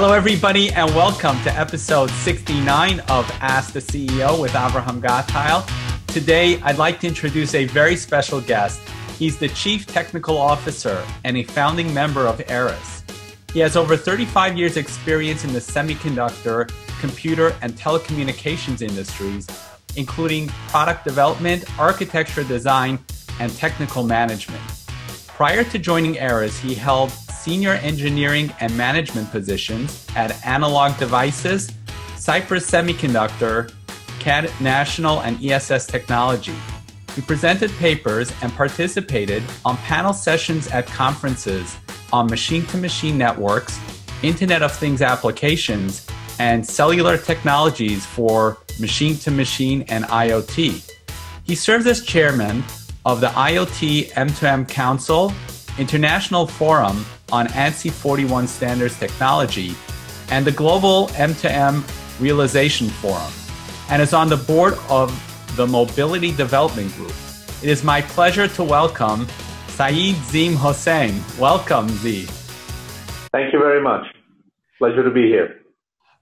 Hello, everybody, and welcome to episode 69 of Ask the CEO with Avraham Gottheil. Today, I'd like to introduce a very special guest. He's the Chief Technical Officer and a founding member of Aeris. He has over 35 years' experience in the semiconductor, computer, and telecommunications industries, including product development, architecture design, and technical management. Prior to joining Aeris, he held senior engineering and management positions at Analog Devices, Cypress Semiconductor, CAD National, and ESS Technology. He presented papers and participated on panel sessions at conferences on machine to machine networks, Internet of Things applications, and cellular technologies for machine to machine and IoT. He serves as chairman of the IoT M2M Council, International Forum on ANSI 41 Standards Technology, and the Global M2M Realization Forum, and is on the board of the Mobility Development Group. It is my pleasure to welcome Syed Zaeem Hosain. Welcome, Z. Thank you very much. Pleasure to be here.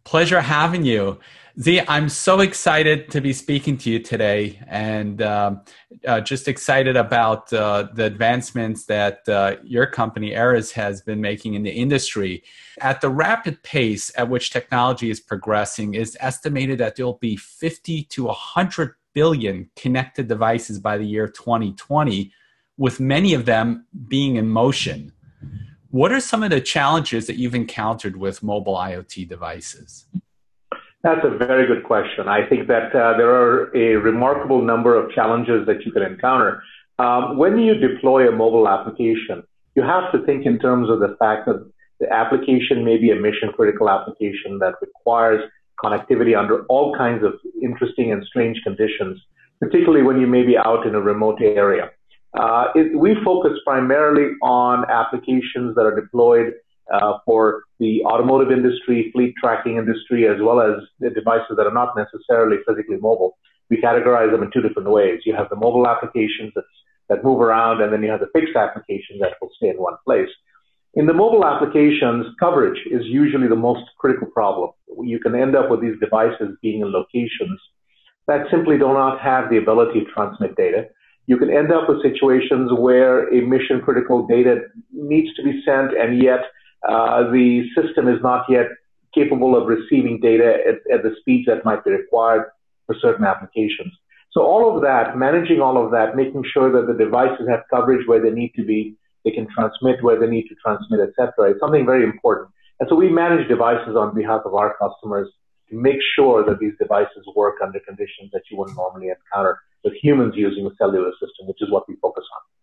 Pleasure having you. Z, I'm so excited to be speaking to you today and um, uh, just excited about uh, the advancements that uh, your company, Aeris, has been making in the industry. At the rapid pace at which technology is progressing, is estimated that there'll be 50 to 100 billion connected devices by the year 2020, with many of them being in motion. What are some of the challenges that you've encountered with mobile IoT devices? That's a very good question. I think that uh, there are a remarkable number of challenges that you can encounter. Um, when you deploy a mobile application, you have to think in terms of the fact that the application may be a mission critical application that requires connectivity under all kinds of interesting and strange conditions, particularly when you may be out in a remote area. Uh, it, we focus primarily on applications that are deployed uh, for the automotive industry, fleet tracking industry, as well as devices that are not necessarily physically mobile. We categorize them in two different ways. You have the mobile applications that, that move around, and then you have the fixed applications that will stay in one place. In the mobile applications, coverage is usually the most critical problem. You can end up with these devices being in locations that simply do not have the ability to transmit data. You can end up with situations where a mission critical data needs to be sent and yet uh, the system is not yet capable of receiving data at, at the speeds that might be required for certain applications. So all of that, managing all of that, making sure that the devices have coverage where they need to be, they can transmit where they need to transmit, etc. It's something very important. And so we manage devices on behalf of our customers to make sure that these devices work under conditions that you wouldn't normally encounter with humans using a cellular system, which is what we focus on.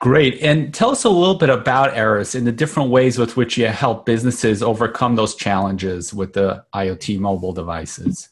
Great. And tell us a little bit about Aeris and the different ways with which you help businesses overcome those challenges with the IoT mobile devices.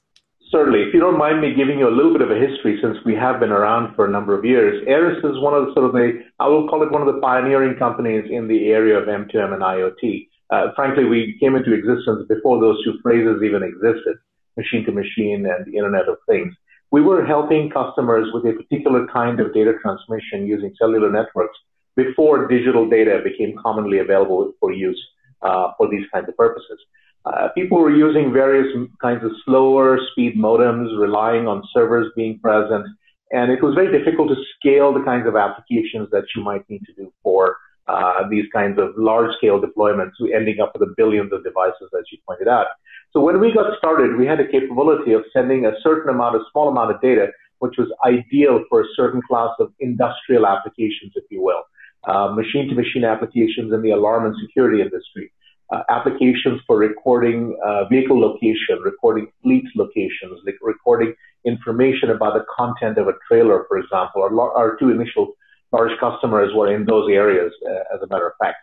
Certainly. If you don't mind me giving you a little bit of a history, since we have been around for a number of years, Aeris is one of the sort of the, I will call it one of the pioneering companies in the area of M2M and IoT. Uh, frankly, we came into existence before those two phrases even existed, machine to machine and the Internet of Things we were helping customers with a particular kind of data transmission using cellular networks before digital data became commonly available for use uh, for these kinds of purposes. Uh, people were using various kinds of slower speed modems, relying on servers being present, and it was very difficult to scale the kinds of applications that you might need to do for uh, these kinds of large scale deployments, we ending up with billions of devices, as you pointed out. So when we got started, we had a capability of sending a certain amount, a small amount of data, which was ideal for a certain class of industrial applications, if you will. Uh, machine to machine applications in the alarm and security industry, uh, applications for recording uh, vehicle location, recording fleet locations, like recording information about the content of a trailer, for example. Our, our two initial large customers were in those areas, uh, as a matter of fact.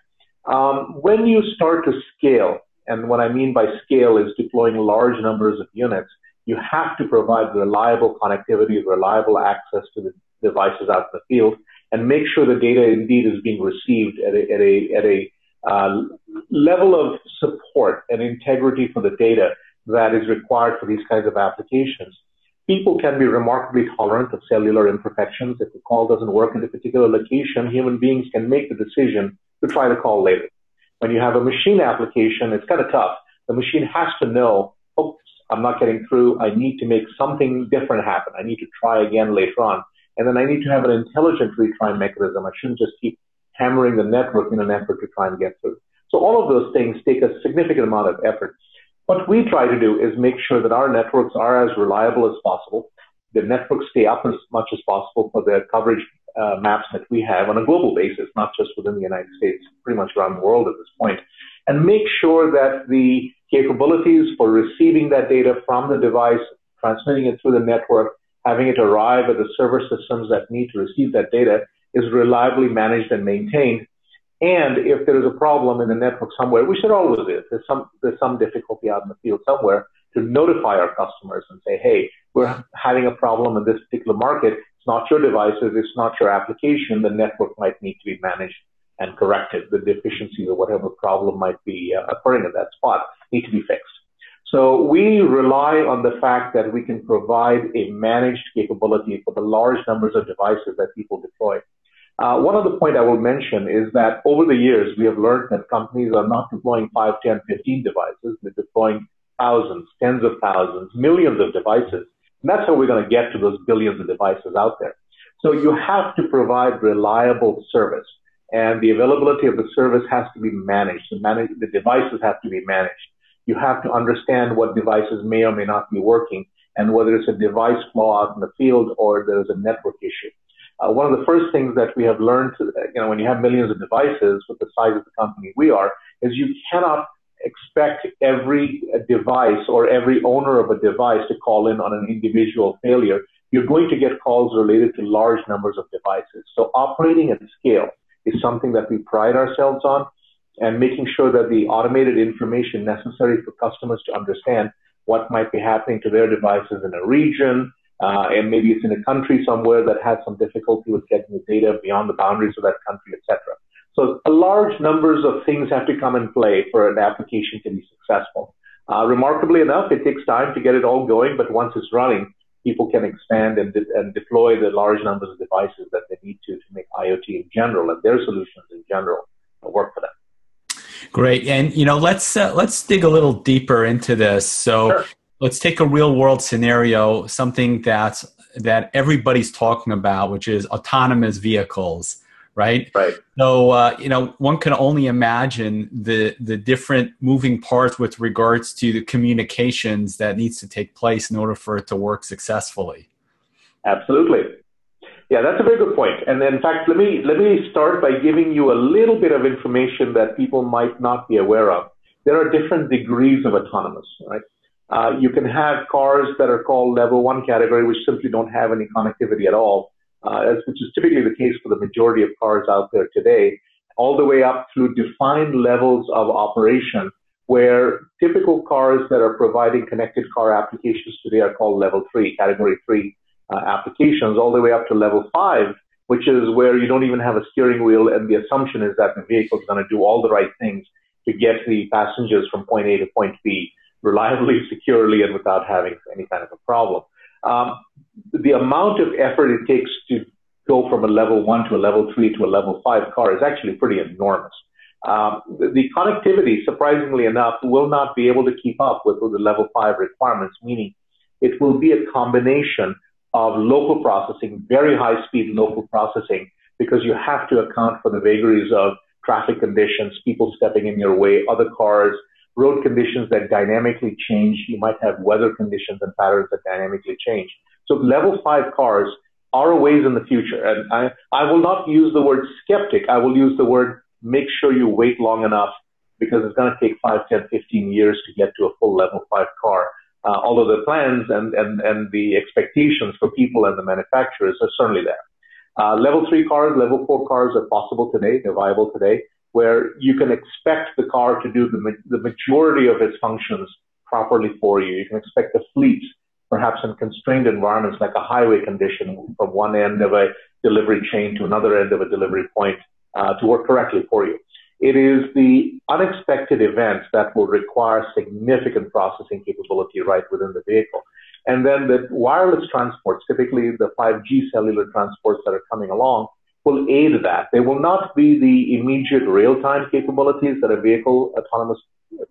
Um, when you start to scale, and what I mean by scale is deploying large numbers of units. You have to provide reliable connectivity, reliable access to the devices out in the field, and make sure the data indeed is being received at a, at a, at a uh, level of support and integrity for the data that is required for these kinds of applications. People can be remarkably tolerant of cellular imperfections. If the call doesn't work in a particular location, human beings can make the decision to try the call later. When you have a machine application, it's kind of tough. The machine has to know, oops, I'm not getting through. I need to make something different happen. I need to try again later on. And then I need to have an intelligent retry mechanism. I shouldn't just keep hammering the network in an effort to try and get through. So all of those things take a significant amount of effort. What we try to do is make sure that our networks are as reliable as possible. The networks stay up as much as possible for the coverage uh, maps that we have on a global basis, not just within the United States, pretty much around the world at this point, and make sure that the capabilities for receiving that data from the device, transmitting it through the network, having it arrive at the server systems that need to receive that data is reliably managed and maintained. And if there is a problem in the network somewhere, which there always is, there's some, there's some difficulty out in the field somewhere, to notify our customers and say, hey, we're having a problem in this particular market. It's not your devices, it's not your application. The network might need to be managed and corrected. The deficiencies or whatever problem might be uh, occurring at that spot need to be fixed. So we rely on the fact that we can provide a managed capability for the large numbers of devices that people deploy. Uh, one other point I will mention is that over the years, we have learned that companies are not deploying 5, 10, 15 devices. They're deploying thousands, tens of thousands, millions of devices. And that's how we're going to get to those billions of devices out there. So you have to provide reliable service and the availability of the service has to be managed. The, manage, the devices have to be managed. You have to understand what devices may or may not be working and whether it's a device flaw out in the field or there's a network issue. Uh, one of the first things that we have learned, to, you know, when you have millions of devices with the size of the company we are, is you cannot expect every device or every owner of a device to call in on an individual failure. You're going to get calls related to large numbers of devices. So operating at scale is something that we pride ourselves on and making sure that the automated information necessary for customers to understand what might be happening to their devices in a region, uh, and maybe it's in a country somewhere that has some difficulty with getting the data beyond the boundaries of that country, etc. So large numbers of things have to come in play for an application to be successful. Uh, remarkably enough, it takes time to get it all going, but once it's running, people can expand and, de- and deploy the large numbers of devices that they need to to make IoT in general and their solutions in general work for them. Great, and you know, let's uh, let's dig a little deeper into this. So. Sure let's take a real world scenario, something that's that everybody's talking about, which is autonomous vehicles, right? Right. So uh, you know, one can only imagine the the different moving parts with regards to the communications that needs to take place in order for it to work successfully. Absolutely. Yeah, that's a very good point. And in fact, let me let me start by giving you a little bit of information that people might not be aware of. There are different degrees of autonomous, right? Uh, you can have cars that are called level one category, which simply don't have any connectivity at all, uh, which is typically the case for the majority of cars out there today, all the way up through defined levels of operation, where typical cars that are providing connected car applications today are called level three, category three uh, applications, all the way up to level five, which is where you don't even have a steering wheel, and the assumption is that the vehicle is going to do all the right things to get the passengers from point A to point B reliably, securely, and without having any kind of a problem. Um, the amount of effort it takes to go from a level one to a level three to a level five car is actually pretty enormous. Um, the, the, connectivity, surprisingly enough, will not be able to keep up with, with the level five requirements, meaning it will be a combination of local processing, very high speed local processing, because you have to account for the vagaries of traffic conditions, people stepping in your way, other cars, road conditions that dynamically change. You might have weather conditions and patterns that dynamically change. So level five cars are a ways in the future. And I, I will not use the word skeptic. I will use the word make sure you wait long enough because it's going to take 5, 10, 15 years to get to a full level five car. Uh, although the plans and, and, and the expectations for people and the manufacturers are certainly there. Uh, level three cars, level four cars are possible today. They're viable today where you can expect the car to do the, the majority of its functions properly for you. You can expect the fleet, perhaps in constrained environments like a highway condition, from one end of a delivery chain to another end of a delivery point uh, to work correctly for you. It is the unexpected events that will require significant processing capability right within the vehicle. And then the wireless transports, typically the 5G cellular transports that are coming along, will aid that. They will not be the immediate real-time capabilities that a vehicle autonomous,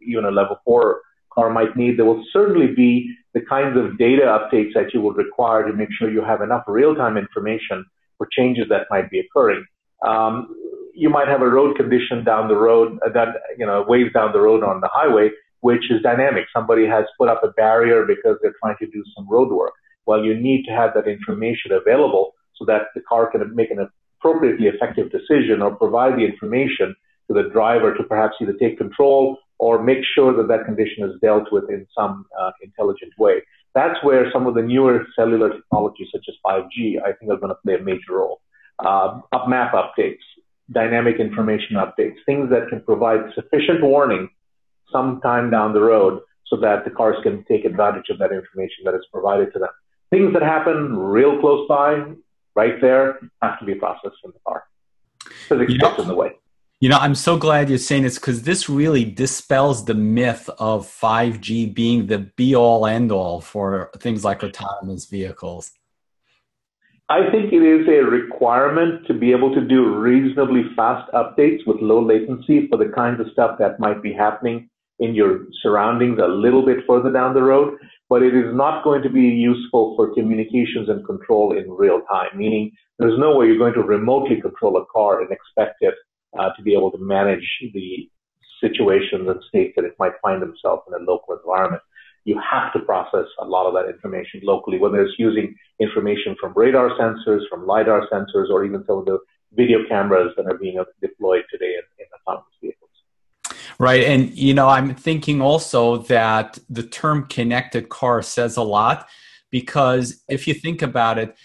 even a level four car might need. There will certainly be the kinds of data updates that you would require to make sure you have enough real-time information for changes that might be occurring. Um, you might have a road condition down the road uh, that you know ways down the road on the highway, which is dynamic. Somebody has put up a barrier because they're trying to do some road work. Well, you need to have that information available so that the car can make an appropriately effective decision or provide the information to the driver to perhaps either take control or make sure that that condition is dealt with in some uh, intelligent way. That's where some of the newer cellular technologies, such as 5G, I think are going to play a major role. Uh, up map updates, dynamic information updates, things that can provide sufficient warning sometime down the road so that the cars can take advantage of that information that is provided to them. Things that happen real close by, right there, have to be processed in the car. Physics you gets in the way. You know, I'm so glad you're saying this because this really dispels the myth of 5G being the be all end all for things like autonomous vehicles. I think it is a requirement to be able to do reasonably fast updates with low latency for the kinds of stuff that might be happening in your surroundings a little bit further down the road, but it is not going to be useful for communications and control in real time, meaning there's no way you're going to remotely control a car and expect it uh, to be able to manage the situations and states that it might find itself in a local environment. You have to process a lot of that information locally, whether it's using information from radar sensors, from LiDAR sensors, or even some of the video cameras that are being deployed today in, in autonomous vehicles. Right. And, you know, I'm thinking also that the term connected car says a lot because if you think about it,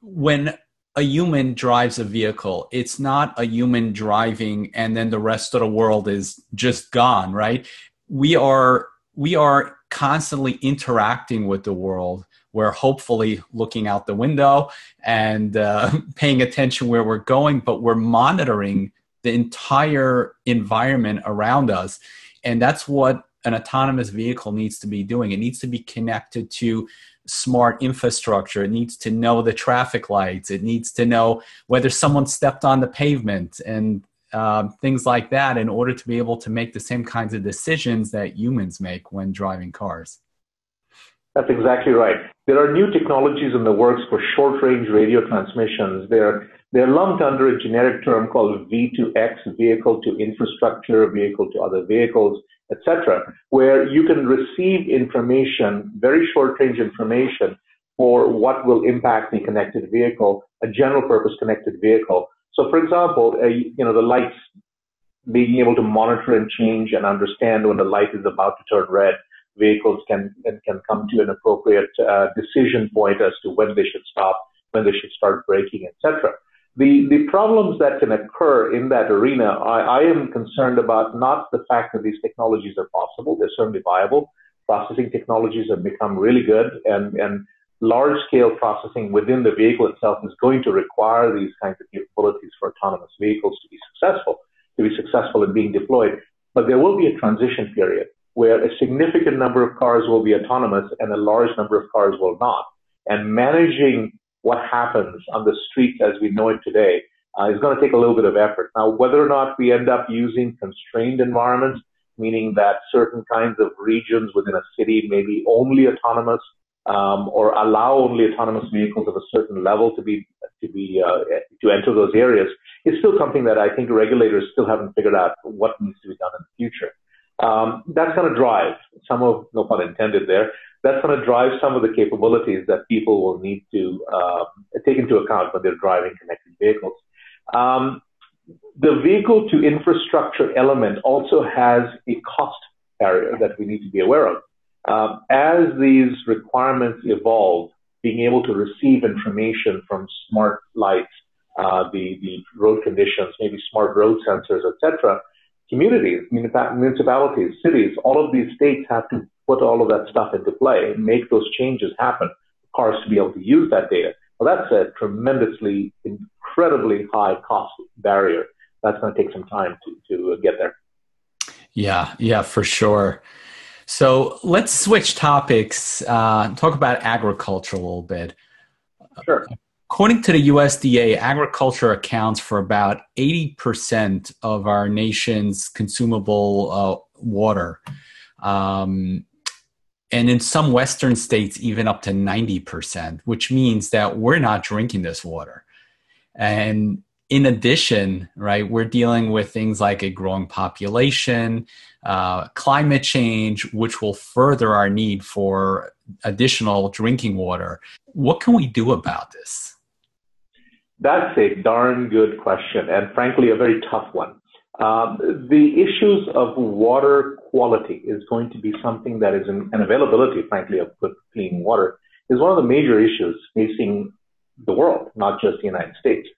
when a human drives a vehicle, it's not a human driving and then the rest of the world is just gone, right? We are we are constantly interacting with the world. We're hopefully looking out the window and uh, paying attention where we're going, but we're monitoring the entire environment around us. And that's what an autonomous vehicle needs to be doing. It needs to be connected to smart infrastructure. It needs to know the traffic lights. It needs to know whether someone stepped on the pavement and uh, things like that in order to be able to make the same kinds of decisions that humans make when driving cars. That's exactly right. There are new technologies in the works for short range radio transmissions. They're they're lumped under a generic term called V2X, vehicle to infrastructure, vehicle to other vehicles, etc., where you can receive information, very short range information, for what will impact the connected vehicle, a general purpose connected vehicle. So, for example, you know the lights, being able to monitor and change and understand when the light is about to turn red, vehicles can can come to an appropriate uh, decision point as to when they should stop, when they should start braking, etc. The, the problems that can occur in that arena, I, I am concerned about not the fact that these technologies are possible, they're certainly viable. Processing technologies have become really good, and, and large scale processing within the vehicle itself is going to require these kinds of capabilities for autonomous vehicles to be successful, to be successful in being deployed. But there will be a transition period where a significant number of cars will be autonomous and a large number of cars will not. And managing what happens on the streets as we know it today uh, is going to take a little bit of effort. Now, whether or not we end up using constrained environments, meaning that certain kinds of regions within a city may be only autonomous um, or allow only autonomous vehicles of a certain level to be to be uh, to enter those areas, is still something that I think regulators still haven't figured out what needs to be done in the future. Um, that's going to drive some of, no pun intended there, that's going to drive some of the capabilities that people will need to uh, take into account when they're driving connected vehicles. Um, the vehicle to infrastructure element also has a cost barrier that we need to be aware of. Um, as these requirements evolve, being able to receive information from smart lights, uh, the, the road conditions, maybe smart road sensors, etc., communities, municipalities, cities, all of these states have to put all of that stuff into play and make those changes happen for cars to be able to use that data. Well, that's a tremendously, incredibly high cost barrier. That's going to take some time to, to get there. Yeah, yeah, for sure. So let's switch topics. Uh, talk about agriculture a little bit. Sure. According to the USDA, agriculture accounts for about 80% of our nation's consumable uh, water. Um, and in some Western states, even up to 90%, which means that we're not drinking this water. And in addition, right, we're dealing with things like a growing population, uh, climate change, which will further our need for additional drinking water. What can we do about this? That's a darn good question, and frankly, a very tough one. Um, the issues of water quality is going to be something that is, in, and availability, frankly, of good, clean water is one of the major issues facing the world, not just the United States.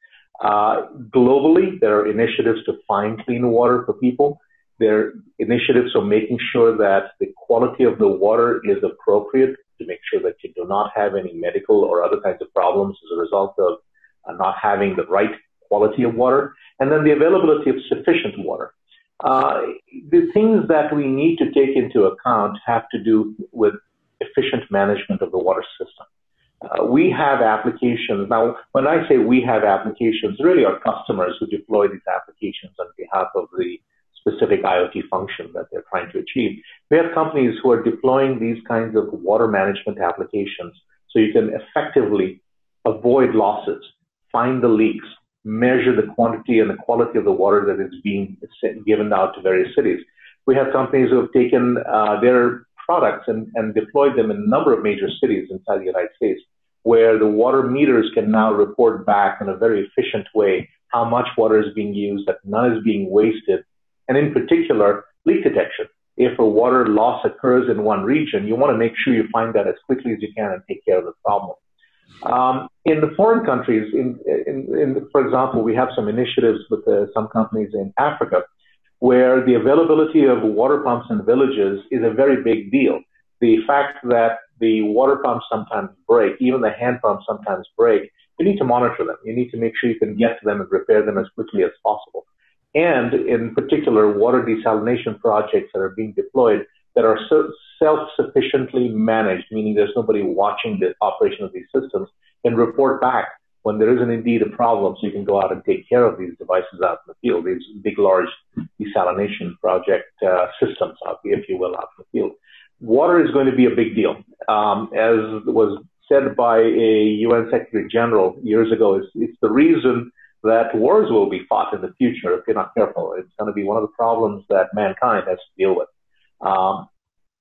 Uh, globally, there are initiatives to find clean water for people. There are initiatives of making sure that the quality of the water is appropriate to make sure that you do not have any medical or other kinds of problems as a result of uh, not having the right quality of water, and then the availability of sufficient water. Uh, the things that we need to take into account have to do with efficient management of the water system. Uh, we have applications. Now, when I say we have applications, really our customers who deploy these applications on behalf of the specific IoT function that they're trying to achieve. We have companies who are deploying these kinds of water management applications so you can effectively avoid losses, find the leaks, measure the quantity and the quality of the water that is being given out to various cities. We have companies who have taken uh, their products and, and deployed them in a number of major cities inside the United States where the water meters can now report back in a very efficient way how much water is being used, that none is being wasted, and in particular, leak detection. If a water loss occurs in one region, you want to make sure you find that as quickly as you can and take care of the problem. Um, in the foreign countries, in, in, in, for example, we have some initiatives with uh, some companies in Africa where the availability of water pumps in villages is a very big deal. The fact that the water pumps sometimes break, even the hand pumps sometimes break, you need to monitor them. You need to make sure you can get to them and repair them as quickly as possible. And in particular, water desalination projects that are being deployed that are self-sufficiently managed, meaning there's nobody watching the operation of these systems, and report back when there isn't indeed a problem so you can go out and take care of these devices out in the field, these big, large desalination project uh, systems, if you will, out in the field. Water is going to be a big deal. Um, as was said by a UN Secretary General years ago, it's, it's the reason that wars will be fought in the future if you're not careful. It's going to be one of the problems that mankind has to deal with. Um,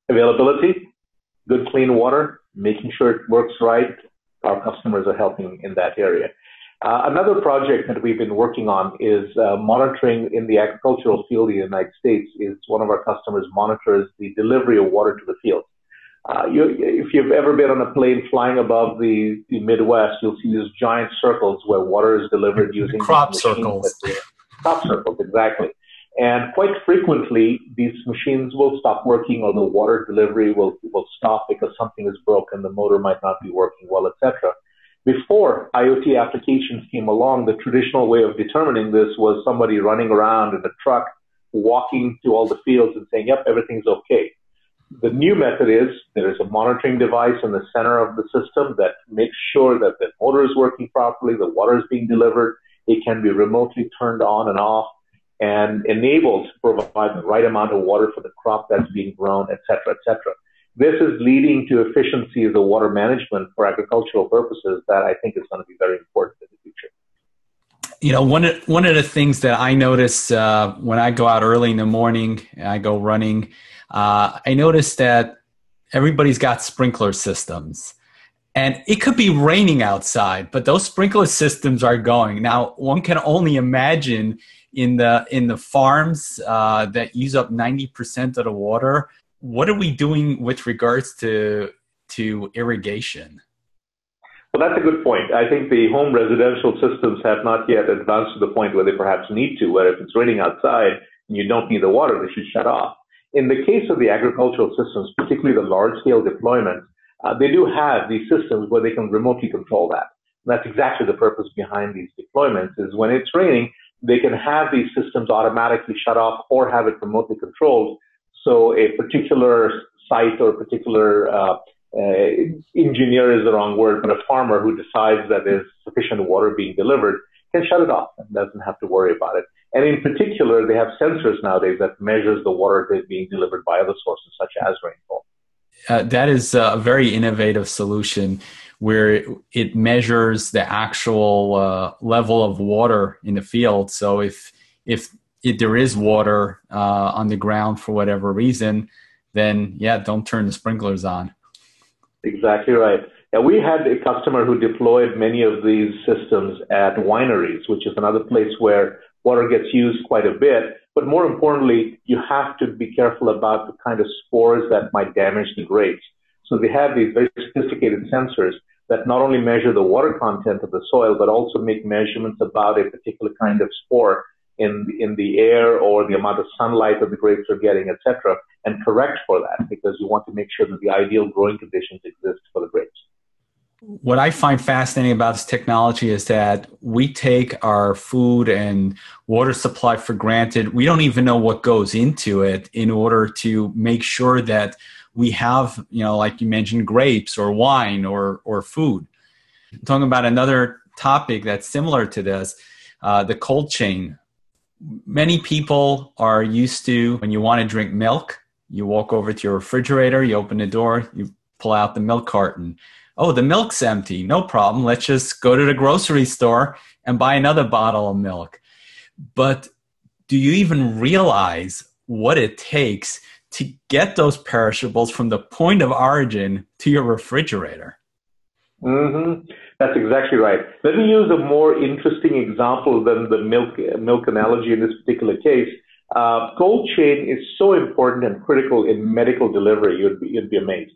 availability, good clean water, making sure it works right. Our customers are helping in that area. Uh, another project that we've been working on is uh, monitoring in the agricultural field in the United States. Is one of our customers monitors the delivery of water to the field. Uh, you, if you've ever been on a plane flying above the, the Midwest, you'll see these giant circles where water is delivered using crop circles. Crop circles, exactly. And quite frequently, these machines will stop working or the water delivery will, will stop because something is broken, the motor might not be working well, etc. Before IoT applications came along, the traditional way of determining this was somebody running around in a truck, walking to all the fields and saying, yep, everything's okay. The new method is there is a monitoring device in the center of the system that makes sure that the motor is working properly, the water is being delivered, it can be remotely turned on and off and enabled to provide the right amount of water for the crop that's being grown, et cetera, et cetera. This is leading to efficiency of the water management for agricultural purposes that I think is going to be very important in the future. You know, one of, one of the things that I notice uh, when I go out early in the morning, and I go running, uh, I notice that everybody's got sprinkler systems. And it could be raining outside, but those sprinkler systems are going. Now, one can only imagine in the in the farms uh, that use up 90% of the water what are we doing with regards to to irrigation? Well that's a good point. I think the home residential systems have not yet advanced to the point where they perhaps need to where if it's raining outside and you don't need the water they should shut off. In the case of the agricultural systems particularly the large scale deployments uh, they do have these systems where they can remotely control that. And that's exactly the purpose behind these deployments is when it's raining they can have these systems automatically shut off or have it remotely controlled. So a particular site or particular uh, uh, engineer is the wrong word, but a farmer who decides that there's sufficient water being delivered can shut it off and doesn't have to worry about it. And in particular, they have sensors nowadays that measures the water that's being delivered by other sources such as rainfall. Uh, that is a very innovative solution where it measures the actual uh, level of water in the field. So if if, if there is water uh, on the ground for whatever reason, then yeah, don't turn the sprinklers on. Exactly right. Yeah, we had a customer who deployed many of these systems at wineries, which is another place where water gets used quite a bit. But more importantly, you have to be careful about the kind of spores that might damage the grapes. So they have these very sophisticated sensors that not only measure the water content of the soil, but also make measurements about a particular kind of spore in in the air or the amount of sunlight that the grapes are getting, etc., and correct for that because you want to make sure that the ideal growing conditions exist for the grapes. What I find fascinating about this technology is that we take our food and water supply for granted. We don't even know what goes into it in order to make sure that we have, you know, like you mentioned, grapes or wine or or food. talking about another topic that's similar to this, uh, the cold chain. Many people are used to when you want to drink milk, you walk over to your refrigerator, you open the door, you pull out the milk carton oh, the milk's empty. No problem. Let's just go to the grocery store and buy another bottle of milk. But do you even realize what it takes to get those perishables from the point of origin to your refrigerator? Mm-hmm. That's exactly right. Let me use a more interesting example than the milk milk analogy in this particular case. Uh, cold chain is so important and critical in medical delivery. You'd be, you'd be amazed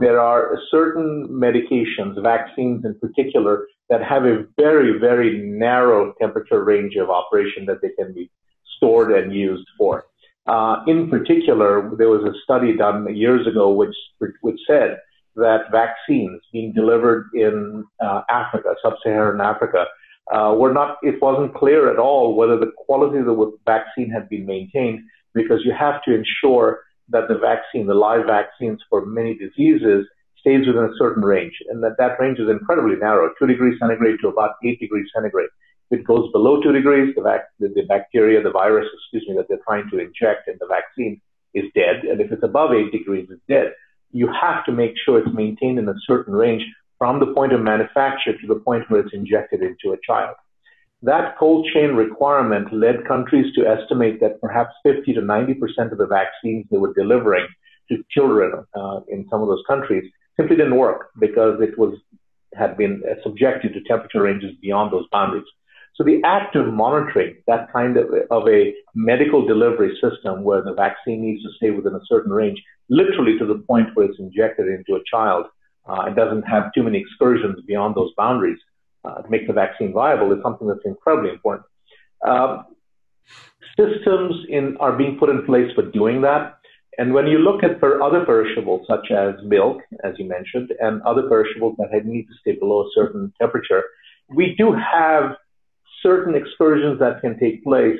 there are certain medications, vaccines in particular, that have a very, very narrow temperature range of operation that they can be stored and used for. Uh, in particular, there was a study done years ago which, which said that vaccines being delivered in uh, Africa, sub-Saharan Africa, uh, were not, it wasn't clear at all whether the quality of the vaccine had been maintained because you have to ensure that the vaccine, the live vaccines for many diseases, stays within a certain range, and that that range is incredibly narrow, two degrees centigrade to about eight degrees centigrade. If it goes below two degrees, the, vac- the, bacteria, the virus, excuse me, that they're trying to inject in the vaccine is dead, and if it's above eight degrees, it's dead. You have to make sure it's maintained in a certain range from the point of manufacture to the point where it's injected into a child. That cold chain requirement led countries to estimate that perhaps 50 to 90% of the vaccines they were delivering to children uh, in some of those countries simply didn't work because it was had been subjected to temperature ranges beyond those boundaries. So the act of monitoring that kind of, of a medical delivery system where the vaccine needs to stay within a certain range, literally to the point where it's injected into a child, uh, and doesn't have too many excursions beyond those boundaries, uh, to make the vaccine viable is something that's incredibly important. Uh, systems in, are being put in place for doing that. And when you look at per other perishables, such as milk, as you mentioned, and other perishables that need to stay below a certain temperature, we do have certain excursions that can take place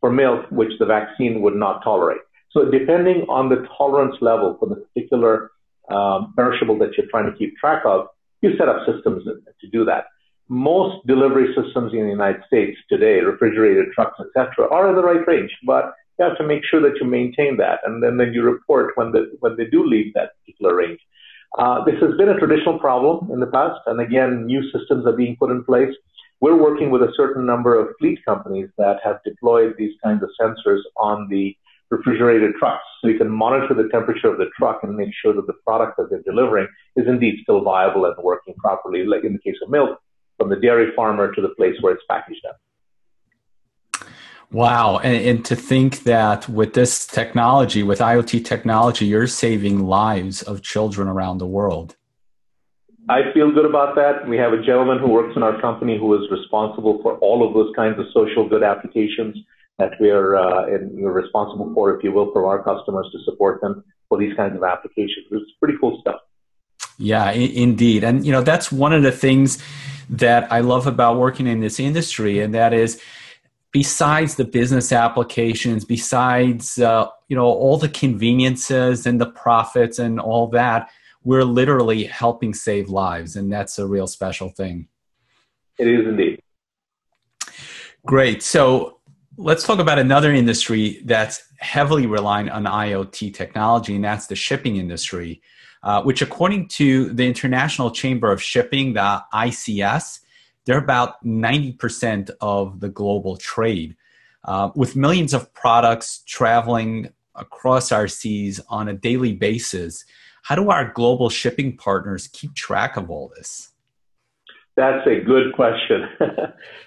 for milk, which the vaccine would not tolerate. So depending on the tolerance level for the particular um, perishable that you're trying to keep track of, you set up systems to do that most delivery systems in the United States today, refrigerated trucks, etc., are in the right range. But you have to make sure that you maintain that, and then, then you report when the when they do leave that particular range. Uh, this has been a traditional problem in the past, and again, new systems are being put in place. We're working with a certain number of fleet companies that have deployed these kinds of sensors on the refrigerated trucks, so you can monitor the temperature of the truck and make sure that the product that they're delivering is indeed still viable and working properly. Like in the case of milk, from the dairy farmer to the place where it's packaged up. Wow. And, and, to think that with this technology, with IoT technology, you're saving lives of children around the world. I feel good about that. We have a gentleman who works in our company who is responsible for all of those kinds of social good applications that we are uh, we're responsible for, if you will, for our customers to support them for these kinds of applications. It's pretty cool stuff. Yeah, I- indeed. And, you know, that's one of the things that I love about working in this industry, and that is besides the business applications, besides uh, you know all the conveniences and the profits and all that, we're literally helping save lives, and that's a real special thing. It is indeed. Great. So let's talk about another industry that's heavily reliant on IoT technology, and that's the shipping industry, uh, which, according to the International Chamber of Shipping, the ICS, they're about 90% of the global trade. Uh, with millions of products traveling across our seas on a daily basis, how do our global shipping partners keep track of all this? That's a good question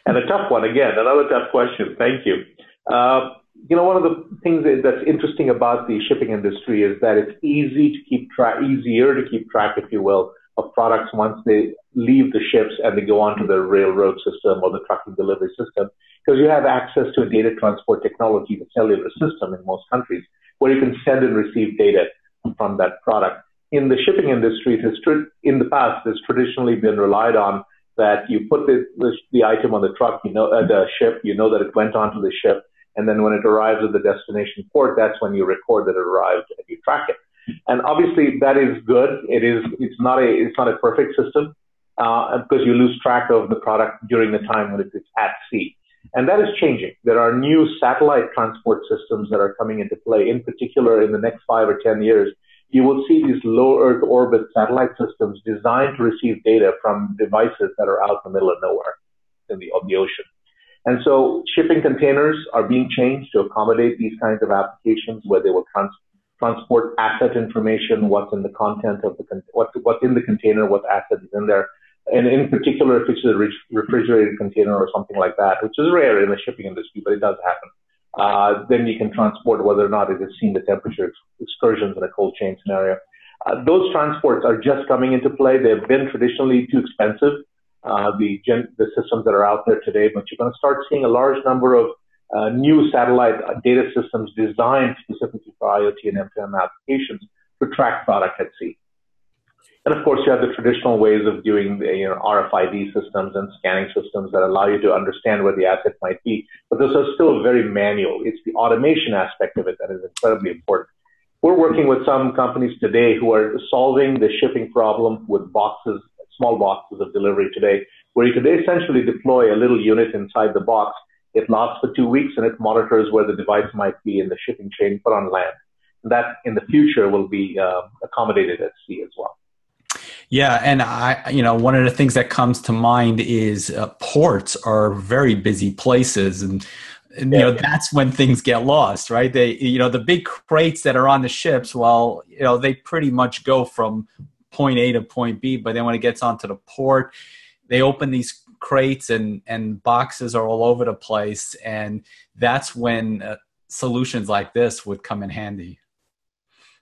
and a tough one. Again, another tough question. Thank you. Uh, you know, one of the things that's interesting about the shipping industry is that it's easy to keep track, easier to keep track, if you will, of products once they leave the ships and they go onto the railroad system or the trucking delivery system, because you have access to a data transport technology, the cellular system in most countries, where you can send and receive data from that product. In the shipping industry, has in the past, has traditionally been relied on that you put the, the, the item on the truck, you know, uh, the ship, you know that it went onto the ship, and then when it arrives at the destination port, that's when you record that it arrived and you track it. And obviously that is good. It is, it's not a, it's not a perfect system, uh, because you lose track of the product during the time when it is at sea. And that is changing. There are new satellite transport systems that are coming into play. In particular, in the next five or 10 years, you will see these low Earth orbit satellite systems designed to receive data from devices that are out in the middle of nowhere in the, of the ocean. And so shipping containers are being changed to accommodate these kinds of applications where they will trans- transport asset information, what's in the content of the, con- what's, what's in the container, what asset is in there. And in particular, if it's a refrigerated container or something like that, which is rare in the shipping industry, but it does happen uh, then you can transport whether or not it has seen the temperature excursions in a cold chain scenario. Uh, those transports are just coming into play. They've been traditionally too expensive, uh, the, gen- the systems that are out there today, but you're going to start seeing a large number of uh, new satellite data systems designed specifically for IoT and M2M applications to track product at sea. And of course, you have the traditional ways of doing the, you know, RFID systems and scanning systems that allow you to understand where the asset might be. But those are still very manual. It's the automation aspect of it that is incredibly important. We're working with some companies today who are solving the shipping problem with boxes, small boxes of delivery today, where you could essentially deploy a little unit inside the box. It lasts for two weeks and it monitors where the device might be in the shipping chain put on land. That in the future will be uh, accommodated at sea as well. Yeah, and I, you know, one of the things that comes to mind is uh, ports are very busy places, and, and you know that's when things get lost, right? They, you know, the big crates that are on the ships, well, you know, they pretty much go from point A to point B, but then when it gets onto the port, they open these crates and and boxes are all over the place, and that's when uh, solutions like this would come in handy.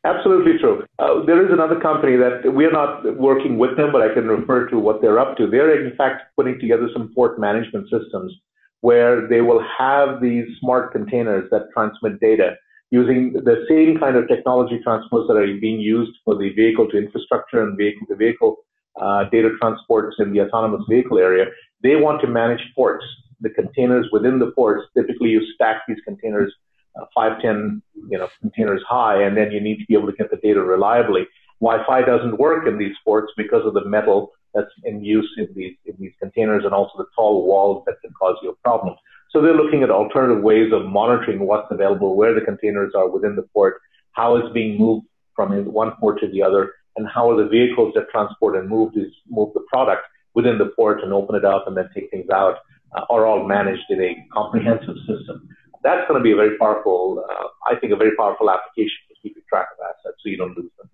Absolutely true. Uh, there is another company that we are not working with them, but I can refer to what they're up to. They're in fact putting together some port management systems where they will have these smart containers that transmit data using the same kind of technology transfers that are being used for the vehicle to infrastructure and vehicle to vehicle uh, data transports in the autonomous vehicle area. They want to manage ports, the containers within the ports. Typically, you stack these containers uh, five, ten, you know, containers high, and then you need to be able to get the data reliably. Wi-Fi doesn't work in these ports because of the metal that's in use in these in these containers, and also the tall walls that can cause you a problem. So they're looking at alternative ways of monitoring what's available, where the containers are within the port, how it's being moved from one port to the other, and how are the vehicles that transport and move these move the product within the port and open it up and then take things out uh, are all managed in a comprehensive system that's going to be a very powerful, uh, I think, a very powerful application for keeping track of assets so you don't lose them.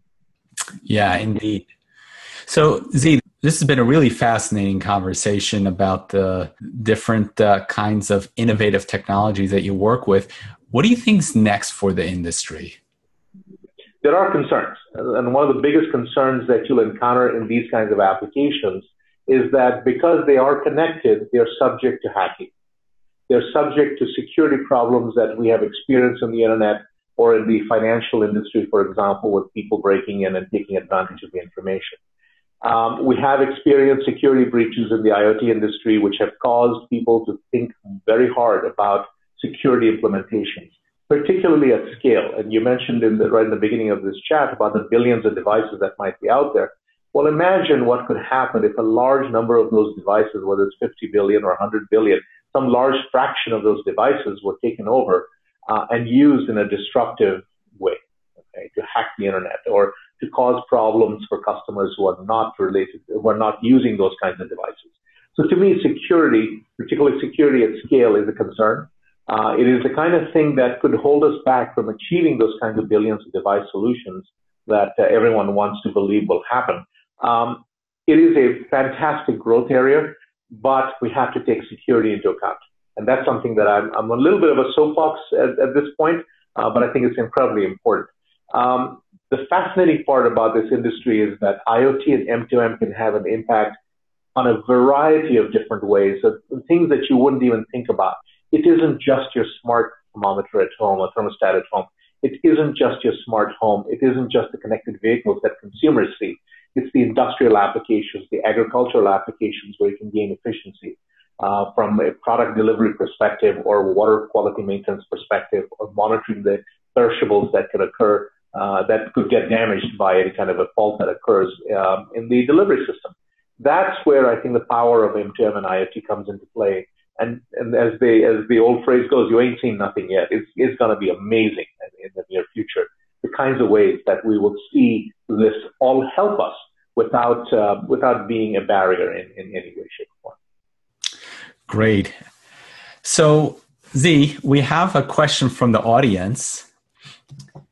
Yeah, indeed. So, Z, this has been a really fascinating conversation about the different uh, kinds of innovative technologies that you work with. What do you think's next for the industry? There are concerns, and one of the biggest concerns that you'll encounter in these kinds of applications is that because they are connected, they're subject to hacking. They're subject to security problems that we have experienced on the internet or in the financial industry, for example, with people breaking in and taking advantage of the information. Um, we have experienced security breaches in the IoT industry, which have caused people to think very hard about security implementations, particularly at scale. And you mentioned in the, right in the beginning of this chat about the billions of devices that might be out there. Well, imagine what could happen if a large number of those devices, whether it's 50 billion or 100 billion, some large fraction of those devices were taken over uh, and used in a disruptive way, okay, to hack the internet or to cause problems for customers who are not related, who are not using those kinds of devices. So to me, security, particularly security at scale, is a concern. Uh, it is the kind of thing that could hold us back from achieving those kinds of billions of device solutions that uh, everyone wants to believe will happen. Um, it is a fantastic growth area, but we have to take security into account. And that's something that I'm, I'm a little bit of a soapbox at, at this point, uh, but I think it's incredibly important. Um, the fascinating part about this industry is that IoT and M2M can have an impact on a variety of different ways, of things that you wouldn't even think about. It isn't just your smart thermometer at home or thermostat at home. It isn't just your smart home. It isn't just the connected vehicles that consumers see. It's the industrial applications, the agricultural applications where you can gain efficiency uh, from a product delivery perspective or water quality maintenance perspective or monitoring the perishables that can occur uh, that could get damaged by any kind of a fault that occurs um, in the delivery system. That's where I think the power of M2M and IoT comes into play. And, and as the as the old phrase goes, you ain't seen nothing yet. It's it's going to be amazing in, in the near future. Kinds of ways that we will see this all help us without uh, without being a barrier in, in any way, shape, or form. Great. So Z, we have a question from the audience.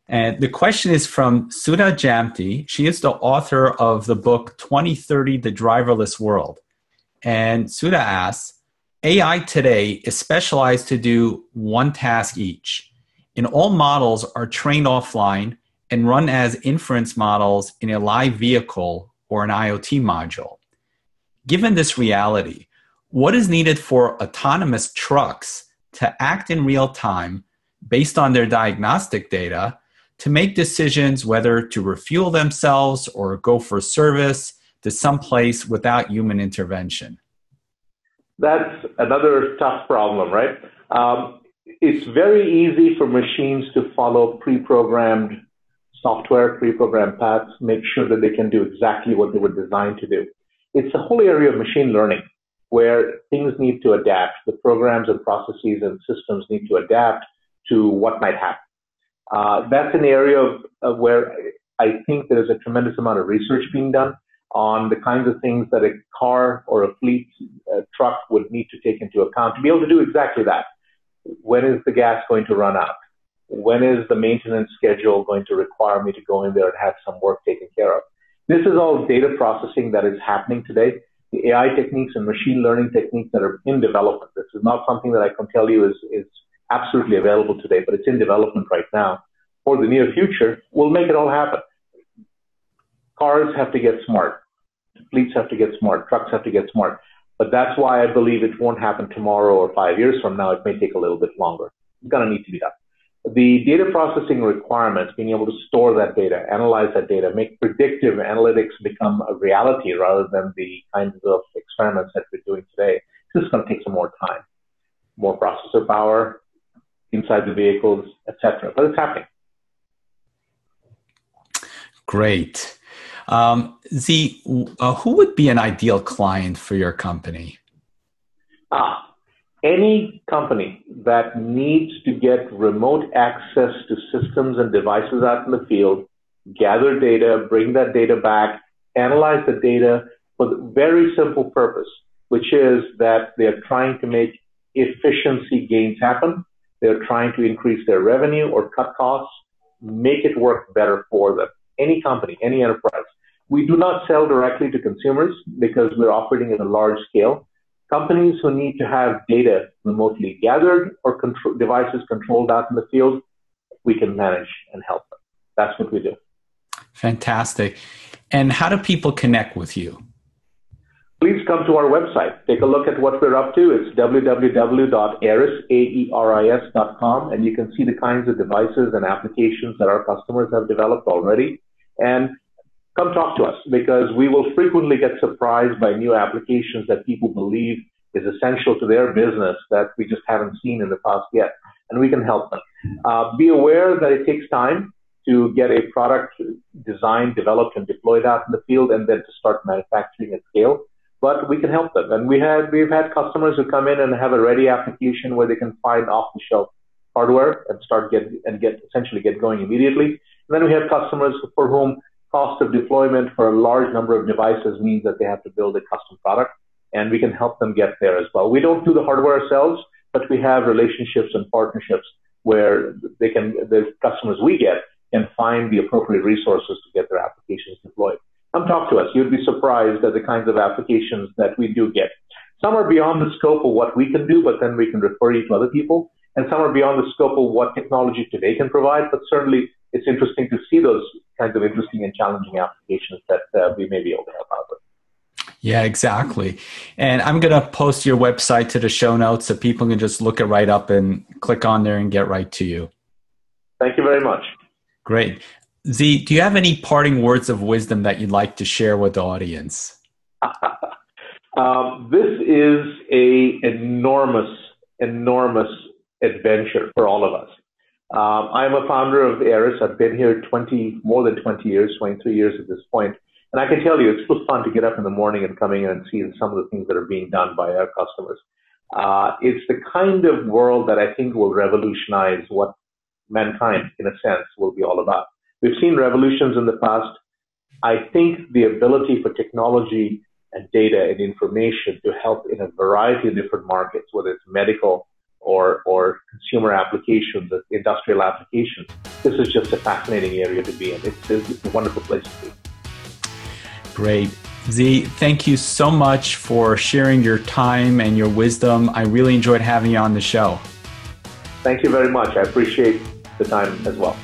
And the question is from Sudha Jamthe. She is the author of the book 2030 The Driverless World. And Sudha asks AI today is specialized to do one task each. And all models are trained offline and run as inference models in a live vehicle or an IoT module. Given this reality, what is needed for autonomous trucks to act in real time based on their diagnostic data to make decisions whether to refuel themselves or go for service to some place without human intervention? That's another tough problem, right? Um, it's very easy for machines to follow pre programmed software, pre-programmed paths, make sure that they can do exactly what they were designed to do. It's a whole area of machine learning where things need to adapt. The programs and processes and systems need to adapt to what might happen. Uh, that's an area of, of, where I think there is a tremendous amount of research being done on the kinds of things that a car or a fleet uh, truck would need to take into account to be able to do exactly that. When is the gas going to run out? when is the maintenance schedule going to require me to go in there and have some work taken care of? This is all data processing that is happening today. The AI techniques and machine learning techniques that are in development. This is not something that I can tell you is, is absolutely available today, but it's in development right now. For the near future, we'll make it all happen. Cars have to get smart. Fleets have to get smart. Trucks have to get smart. But that's why I believe it won't happen tomorrow or five years from now. It may take a little bit longer. It's going to need to be done the data processing requirements, being able to store that data, analyze that data, make predictive analytics become a reality rather than the kinds of experiments that we're doing today. This is going to take some more time, more processor power inside the vehicles, etc. But it's happening. Great. Um, Z, uh, who would be an ideal client for your company? Ah, any company that needs to get remote access to systems and devices out in the field, gather data, bring that data back, analyze the data for the very simple purpose, which is that they're trying to make efficiency gains happen. They're trying to increase their revenue or cut costs, make it work better for them. Any company, any enterprise. We do not sell directly to consumers because we're operating at a large scale companies who need to have data remotely gathered or control, devices controlled out in the field, we can manage and help them. That's what we do. Fantastic. And how do people connect with you? Please come to our website. Take a look at what we're up to. It's www.aeris.com, and you can see the kinds of devices and applications that our customers have developed already. And come talk to us because we will frequently get surprised by new applications that people believe is essential to their business that we just haven't seen in the past yet. and we can help them. Uh, be aware that it takes time to get a product designed, developed, and deployed out in the field, and then to start manufacturing at scale. But we can help them, and we had we've had customers who come in and have a ready application where they can find off-the-shelf hardware and start get and get essentially get going immediately. Then we have customers for whom cost of deployment for a large number of devices means that they have to build a custom product, and we can help them get there as well. We don't do the hardware ourselves, but we have relationships and partnerships where they can the customers we get can find the appropriate resources to get their applications deployed. Come talk to us. You'd be surprised at the kinds of applications that we do get. Some are beyond the scope of what we can do, but then we can refer you to other people. And some are beyond the scope of what technology today can provide, but certainly it's interesting to see those kinds of interesting and challenging applications that uh, we may be able to help out with. Yeah, exactly. And I'm going to post your website to the show notes so people can just look it right up and click on there and get right to you. Thank you very much. Great. Z, do you have any parting words of wisdom that you'd like to share with the audience? um, this is a enormous, enormous adventure for all of us. Um, I'm a founder of Aeris. I've been here 20, more than 20 years, 23 years at this point. And I can tell you, it's still fun to get up in the morning and coming in and see some of the things that are being done by our customers. Uh, it's the kind of world that I think will revolutionize what mankind, in a sense, will be all about. We've seen revolutions in the past. I think the ability for technology and data and information to help in a variety of different markets, whether it's medical or, or consumer applications, industrial applications, this is just a fascinating area to be in. It's, it's a wonderful place to be. Great. Z, thank you so much for sharing your time and your wisdom. I really enjoyed having you on the show. Thank you very much. I appreciate the time as well.